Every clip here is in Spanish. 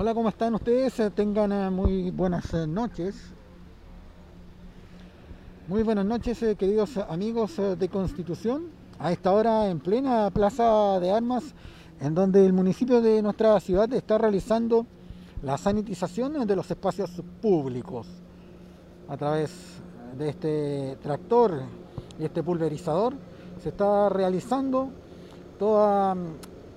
Hola, ¿cómo están ustedes? Eh, Tengan eh, muy buenas eh, noches. Muy buenas noches, queridos amigos de Constitución. A esta hora en plena Plaza de Armas, en donde el municipio de nuestra ciudad está realizando la sanitización de los espacios públicos a través de este tractor y este pulverizador. Se está realizando toda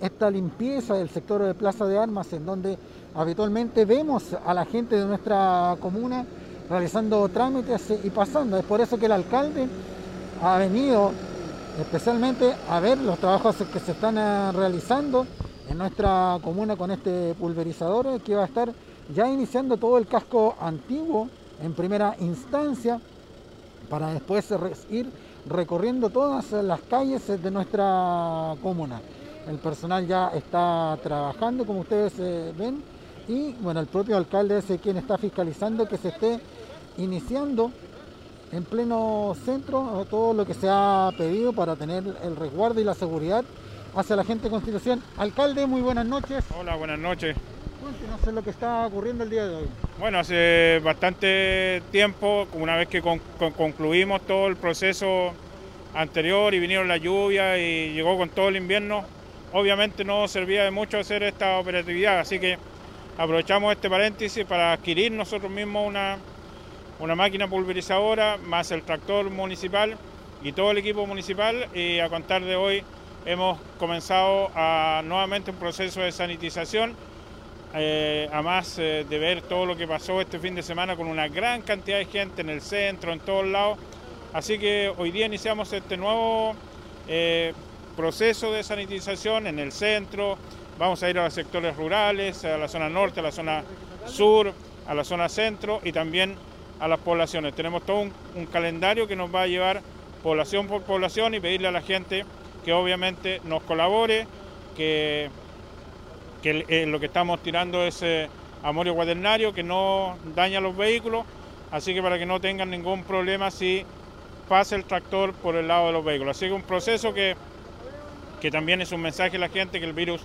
esta limpieza del sector de Plaza de Armas, en donde habitualmente vemos a la gente de nuestra comuna realizando trámites y pasando. Es por eso que el alcalde ha venido especialmente a ver los trabajos que se están eh, realizando en nuestra comuna con este pulverizador eh, que va a estar ya iniciando todo el casco antiguo en primera instancia para después ir recorriendo todas las calles de nuestra comuna. El personal ya está trabajando, como ustedes eh, ven, y bueno, el propio alcalde es quien está fiscalizando que se esté iniciando en pleno centro eh, todo lo que se ha pedido para tener el resguardo y la seguridad hacia la gente de Constitución. Alcalde, muy buenas noches. Hola, buenas noches. Cuéntenos lo que está ocurriendo el día de hoy. Bueno, hace bastante tiempo, una vez que con- con- concluimos todo el proceso anterior y vinieron las lluvias y llegó con todo el invierno, obviamente no servía de mucho hacer esta operatividad, así que aprovechamos este paréntesis para adquirir nosotros mismos una, una máquina pulverizadora, más el tractor municipal y todo el equipo municipal y a contar de hoy hemos comenzado a, nuevamente un proceso de sanitización eh, además eh, de ver todo lo que pasó este fin de semana con una gran cantidad de gente en el centro, en todos lados. Así que hoy día iniciamos este nuevo eh, proceso de sanitización en el centro. Vamos a ir a los sectores rurales, a la zona norte, a la zona sur, a la zona centro y también a las poblaciones. Tenemos todo un, calendario que nos va a llevar población por población y pedirle a la gente que obviamente nos colabore, que eh, lo que estamos tirando es eh, amorio cuaternario que no daña los vehículos, así que para que no tengan ningún problema si pasa el tractor por el lado de los vehículos. Así que un proceso que, que también es un mensaje a la gente que el virus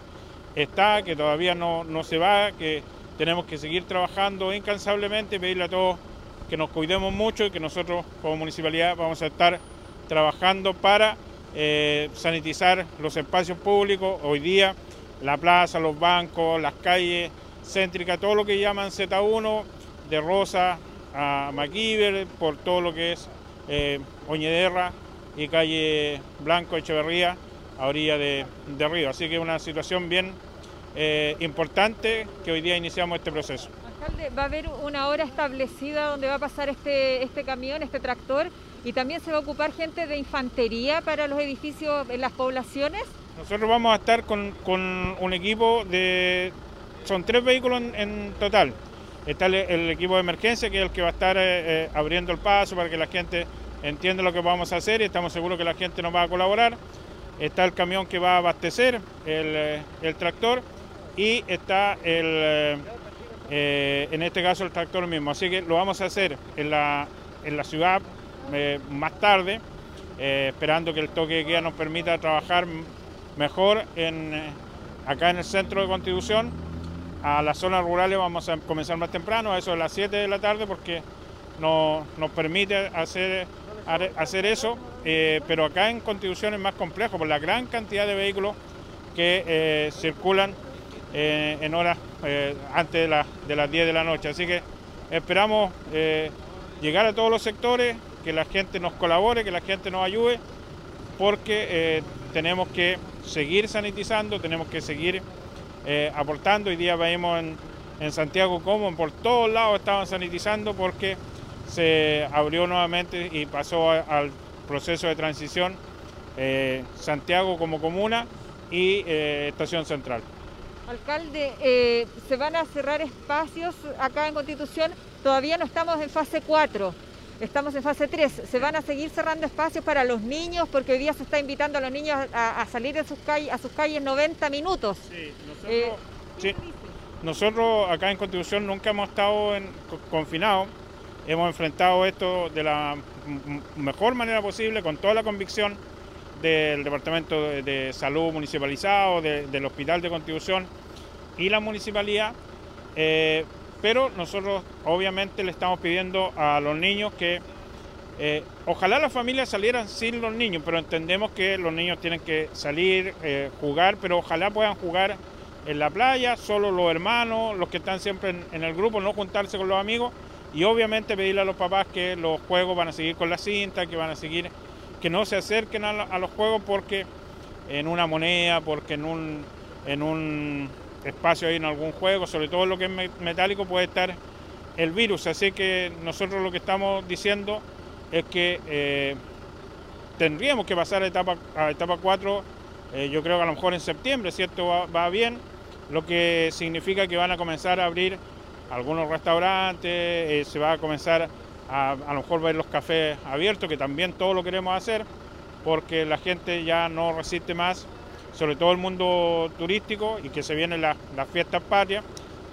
está, que todavía no, no se va, que tenemos que seguir trabajando incansablemente pedirle a todos que nos cuidemos mucho y que nosotros como municipalidad vamos a estar trabajando para eh, sanitizar los espacios públicos. Hoy día la plaza, los bancos, las calles céntricas, todo lo que llaman Z1, de Rosa a Maquíver, por todo lo que es eh, Oñederra y calle Blanco Echeverría a orilla de, de Río. Así que una situación bien eh, importante que hoy día iniciamos este proceso. Alcalde, va a haber una hora establecida donde va a pasar este, este camión, este tractor, y también se va a ocupar gente de infantería para los edificios en las poblaciones. Nosotros vamos a estar con, con un equipo de... Son tres vehículos en, en total. Está el, el equipo de emergencia, que es el que va a estar eh, eh, abriendo el paso para que la gente entienda lo que vamos a hacer y estamos seguros que la gente nos va a colaborar. Está el camión que va a abastecer el, eh, el tractor y está el, eh, en este caso el tractor mismo. Así que lo vamos a hacer en la, en la ciudad eh, más tarde, esperando que el toque de queda nos permita trabajar mejor en, acá en el centro de Constitución. A las zonas rurales vamos a comenzar más temprano, a eso de las 7 de la tarde, porque no, nos permite hacer, hacer eso, eh, pero acá en Constitución es más complejo por la gran cantidad de vehículos que eh, circulan eh, en horas antes de, la- de las 10 de la noche. Así que esperamos llegar a todos los sectores, que la gente nos colabore, que la gente nos ayude, porque tenemos que seguir sanitizando, tenemos que seguir aportando. Hoy día vemos en, en Santiago cómo por todos lados estaban sanitizando porque se abrió nuevamente y pasó a- al proceso de transición eh, Santiago como comuna y eh, Estación Central. Alcalde, eh, se van a cerrar espacios acá en Constitución. Todavía no estamos en fase 4, estamos en fase 3. Se van a seguir cerrando espacios para los niños porque hoy día se está invitando a los niños a, a salir de sus calles, a sus calles 90 minutos. Sí, nosotros, Eh, sí, nosotros acá en Constitución nunca hemos estado en- co- confinados, hemos enfrentado esto de la mejor manera posible, con toda la convicción del Departamento de, Salud municipalizado, de- del Hospital de Constitución y la municipalidad. Eh, pero nosotros obviamente le estamos pidiendo a los niños que eh, ojalá las familias salieran sin los niños, pero entendemos que los niños tienen que salir, eh, jugar, pero ojalá puedan jugar en la playa, solo los hermanos, los que están siempre en, el grupo, no juntarse con los amigos y obviamente pedirle a los papás que los juegos van a seguir con la cinta, que van a seguir, que no se acerquen a, los juegos porque en una moneda, porque en un, en un espacio ahí en algún juego, sobre todo lo que es metálico, puede estar el virus. Así que nosotros lo que estamos diciendo es que eh, tendríamos que pasar a etapa, a etapa 4, eh, yo creo que a lo mejor en septiembre, ¿cierto? Va, va, bien, lo que significa que van a comenzar a abrir algunos restaurantes, eh, se va a comenzar a, a lo mejor ver los cafés abiertos, que también todo lo queremos hacer, porque la gente ya no resiste más, sobre todo el mundo turístico, y que se vienen las, las fiestas patrias,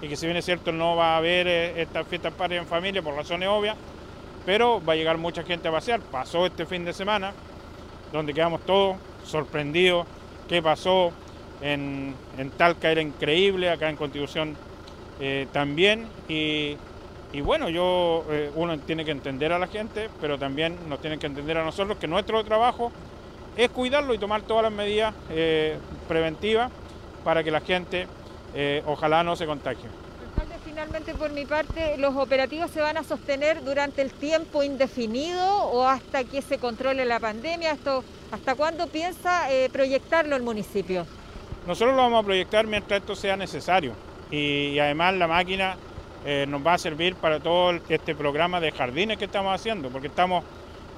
y que si bien es cierto no va a haber estas fiestas patrias en familia por razones obvias, pero va a llegar mucha gente a pasear. Pasó este fin de semana, donde quedamos todos sorprendidos. ¿Qué pasó? En, Talca era increíble, acá en Constitución eh, también. Y, bueno, yo eh, uno tiene que entender a la gente, pero también nos tienen que entender a nosotros que nuestro trabajo es cuidarlo y tomar todas las medidas eh, preventivas para que la gente ojalá no se contagie. Finalmente, por mi parte, ¿los operativos se van a sostener durante el tiempo indefinido o hasta que se controle la pandemia? Esto, ¿Hasta cuándo piensa eh, proyectarlo el municipio? Nosotros lo vamos a proyectar mientras esto sea necesario y, además la máquina eh, nos va a servir para todo este programa de jardines que estamos haciendo, porque estamos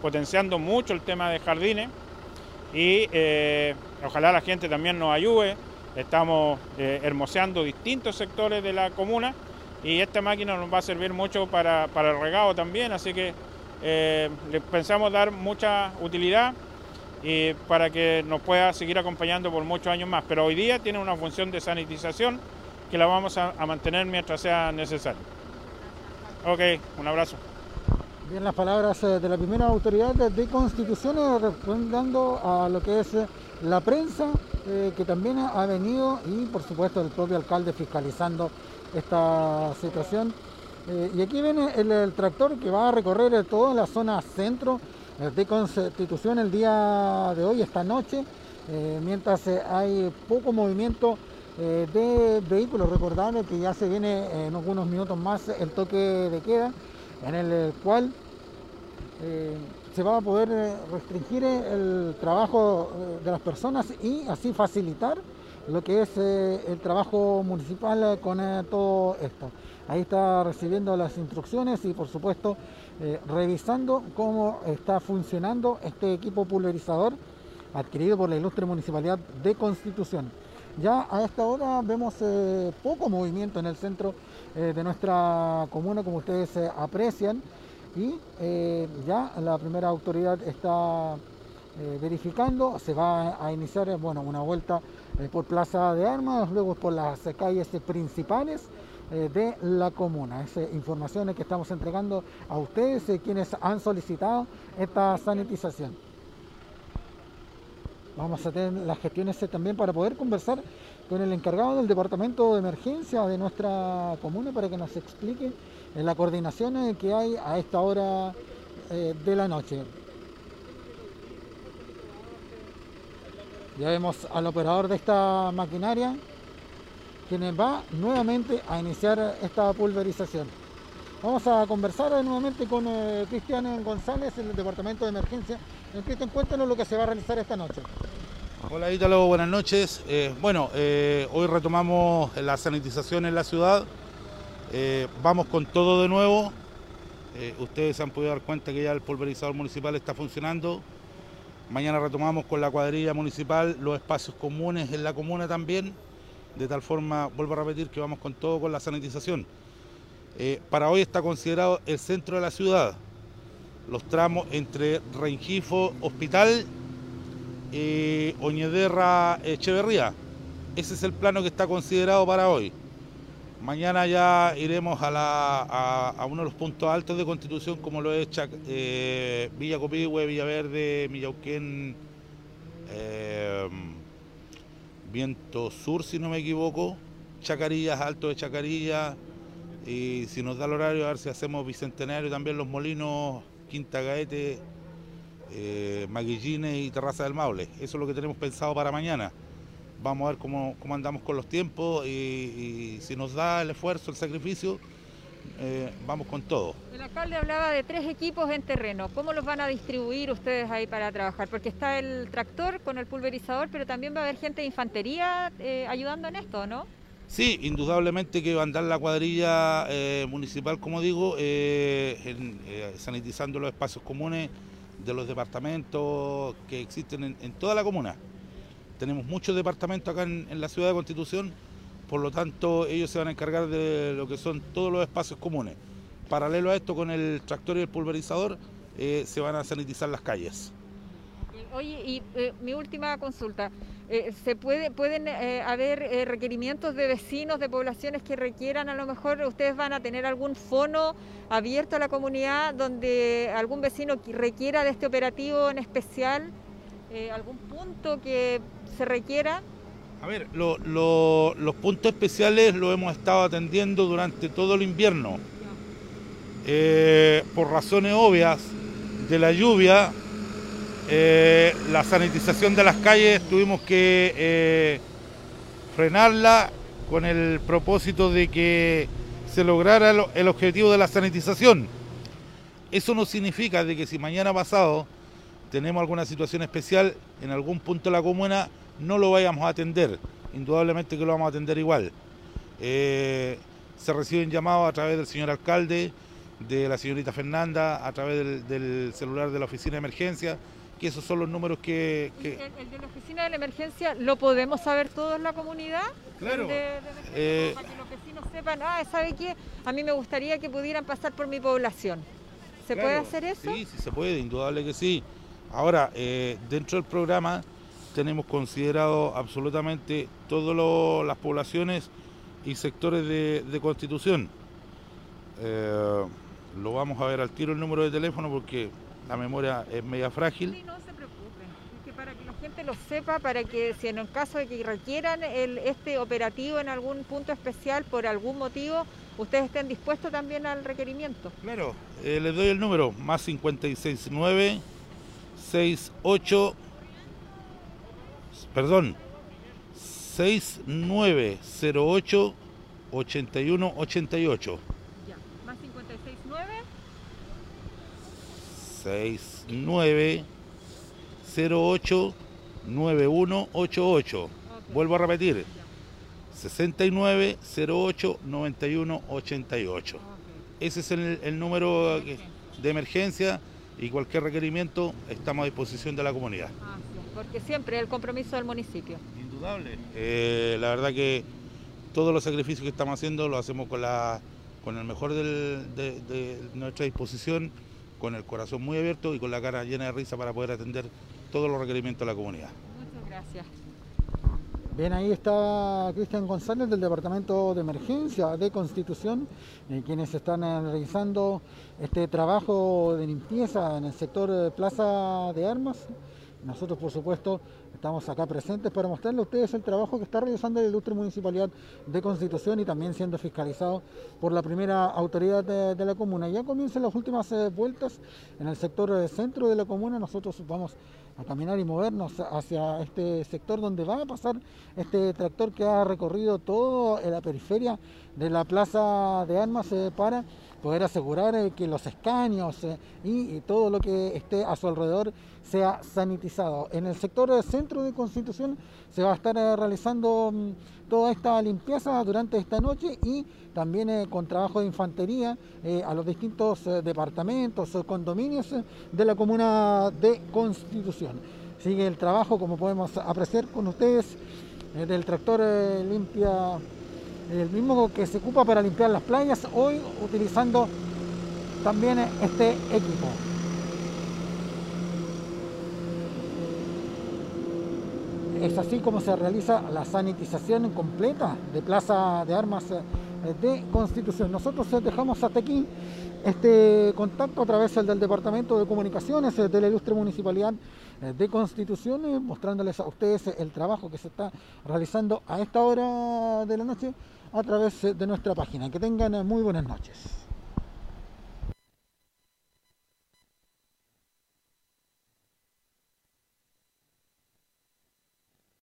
potenciando mucho el tema de jardines y eh, ojalá la gente también nos ayude. Estamos hermoseando distintos sectores de la comuna y esta máquina nos va a servir mucho para, el regado también, así que eh, le pensamos dar mucha utilidad y para que nos pueda seguir acompañando por muchos años más. Pero hoy día tiene una función de sanitización que la vamos a, mantener mientras sea necesario. Ok, un abrazo. Bien, las palabras eh, de la primera autoridad de Constitución respondiendo a lo que es eh, la prensa, que también ha venido, y por supuesto el propio alcalde fiscalizando esta situación. Eh, y aquí viene el, tractor que va a recorrer toda la zona centro eh, de Constitución el día de hoy, esta noche, eh, mientras hay poco movimiento de vehículos. Recordando que ya se viene en algunos minutos más el toque de queda, en el cual se va a poder restringir el trabajo de las personas y así facilitar lo que es eh, el trabajo municipal eh, con eh, todo esto. Ahí está recibiendo las instrucciones y por supuesto revisando cómo está funcionando este equipo pulverizador adquirido por la ilustre municipalidad de Constitución. Ya a esta hora vemos poco movimiento en el centro de nuestra comuna, como ustedes aprecian, y ya la primera autoridad está verificando, se va a iniciar bueno, una vuelta eh, por Plaza de Armas, luego por las calles principales eh, de la comuna. Es informaciones que estamos entregando a ustedes, eh, quienes han solicitado esta sanitización. Vamos a tener las gestiones también para poder conversar con el encargado del departamento de emergencia de nuestra comuna para que nos explique la coordinación que hay a esta hora de la noche. Ya vemos al operador de esta maquinaria, quien va nuevamente a iniciar esta pulverización. Vamos a conversar nuevamente con eh, Cristian González, el departamento de emergencia. Eh, Cristian, cuéntanos lo que se va a realizar esta noche. Hola Ítalo, buenas noches. Eh, bueno, hoy retomamos la sanitización en la ciudad. vamos con todo de nuevo. ustedes se han podido dar cuenta que ya el pulverizador municipal está funcionando. Mañana retomamos con la cuadrilla municipal los espacios comunes en la comuna también. De tal forma, vuelvo a repetir que vamos con todo con la sanitización. Eh, para hoy está considerado el centro de la ciudad. Los tramos entre Rengifo, Hospital y Oñederra, Echeverría. Ese es el plano que está considerado para hoy. Mañana ya iremos a, uno de los puntos altos de Constitución, como lo es eh, Villa Copihue, Villaverde, Millauquén, eh, Viento Sur, si no me equivoco, Chacarillas, Alto de Chacarillas, Y si nos da el horario, a ver si hacemos Bicentenario también Los Molinos, Quinta Gaete, eh, Maguillines y Terraza del Maule. Eso es lo que tenemos pensado para mañana. Vamos a ver cómo, andamos con los tiempos y, si nos da el esfuerzo, el sacrificio, eh, vamos con todo. El alcalde hablaba de tres equipos en terreno. ¿Cómo los van a distribuir ustedes ahí para trabajar? Porque está el tractor con el pulverizador, pero también va a haber gente de infantería eh, ayudando en esto, ¿no? Sí, indudablemente que va a andar la cuadrilla eh, municipal, como digo, sanitizando los espacios comunes de los departamentos que existen en, toda la comuna. Tenemos muchos departamentos acá en, la ciudad de Constitución, por lo tanto ellos se van a encargar de lo que son todos los espacios comunes. Paralelo a esto, con el tractor y el pulverizador, se van a sanitizar las calles. Oye, y eh, mi última consulta. Eh, ¿se puede, ¿Pueden eh, haber requerimientos de vecinos, de poblaciones que requieran, a lo mejor ustedes van a tener algún fono abierto a la comunidad donde algún vecino requiera de este operativo en especial? ¿Algún punto que se requiera? A ver, los puntos especiales los hemos estado atendiendo durante todo el invierno. por razones obvias de la lluvia, eh, la sanitización de las calles tuvimos que eh, frenarla con el propósito de que se lograra el, objetivo de la sanitización. Eso no significa de que si mañana pasado tenemos alguna situación especial en algún punto de la comuna, no lo vayamos a atender. Indudablemente que lo vamos a atender igual. Eh, se reciben llamados a través del señor alcalde, de la señorita Fernanda, a través del celular de la oficina de emergencia, que esos son los números que... ¿El, de la oficina de la emergencia lo podemos saber todos en la comunidad? Claro. Eh, para que los vecinos sepan, ah, ¿sabe qué? A mí me gustaría que pudieran pasar por mi población. ¿Se puede hacer eso? Sí, sí se puede, indudable que sí. Ahora, eh, dentro del programa tenemos considerado absolutamente todas las poblaciones y sectores de, constitución. Eh, lo vamos a ver al tiro el número de teléfono porque la memoria es media frágil. Sí, no se preocupe, es que para que la gente lo sepa, para que si en el caso de que requieran el, este operativo en algún punto especial por algún motivo, ustedes estén dispuestos también al requerimiento. Claro, eh, les doy el número, más 569 68 perdón, 6908 8188. 6908 9188. Vuelvo a repetir. 6908 9188. Ese es el, número de emergencia y cualquier requerimiento estamos a disposición de la comunidad. porque siempre el compromiso del municipio. Indudable. Eh, la verdad que todos los sacrificios que estamos haciendo lo hacemos con, la, con el mejor de nuestra disposición con el corazón muy abierto y con la cara llena de risa para poder atender todos los requerimientos de la comunidad. Muchas gracias. Bien, ahí está Cristian González del Departamento de Emergencia de Constitución, eh, quienes están eh, realizando este trabajo de limpieza en el sector de Plaza de Armas. Nosotros, por supuesto, estamos acá presentes para mostrarle a ustedes el trabajo que está realizando la Ilustre Municipalidad de Constitución y también siendo fiscalizado por la primera autoridad de, la comuna. Ya comienzan las últimas eh, vueltas en el sector eh, centro de la comuna. Nosotros vamos a caminar y movernos hacia este sector donde va a pasar este tractor que ha recorrido toda la periferia de la Plaza de Armas eh, para poder asegurar eh, que los escaños eh, y, todo lo que esté a su alrededor sea sanitizado. En el sector del centro de Constitución se va a estar eh, realizando mm, toda esta limpieza durante esta noche y también con trabajo de infantería a los distintos departamentos o condominios de la comuna de Constitución. Sigue el trabajo, como podemos apreciar con ustedes, del tractor limpia el mismo que se ocupa para limpiar las playas, hoy utilizando también este equipo. Es así como se realiza la sanitización completa de Plaza de Armas eh, de Constitución. Nosotros eh, dejamos hasta aquí este contacto a través del Departamento de Comunicaciones eh, de la Ilustre Municipalidad de Constitución, mostrándoles a ustedes el trabajo que se está realizando a esta hora de la noche a través eh, de nuestra página. Que tengan eh, muy buenas noches.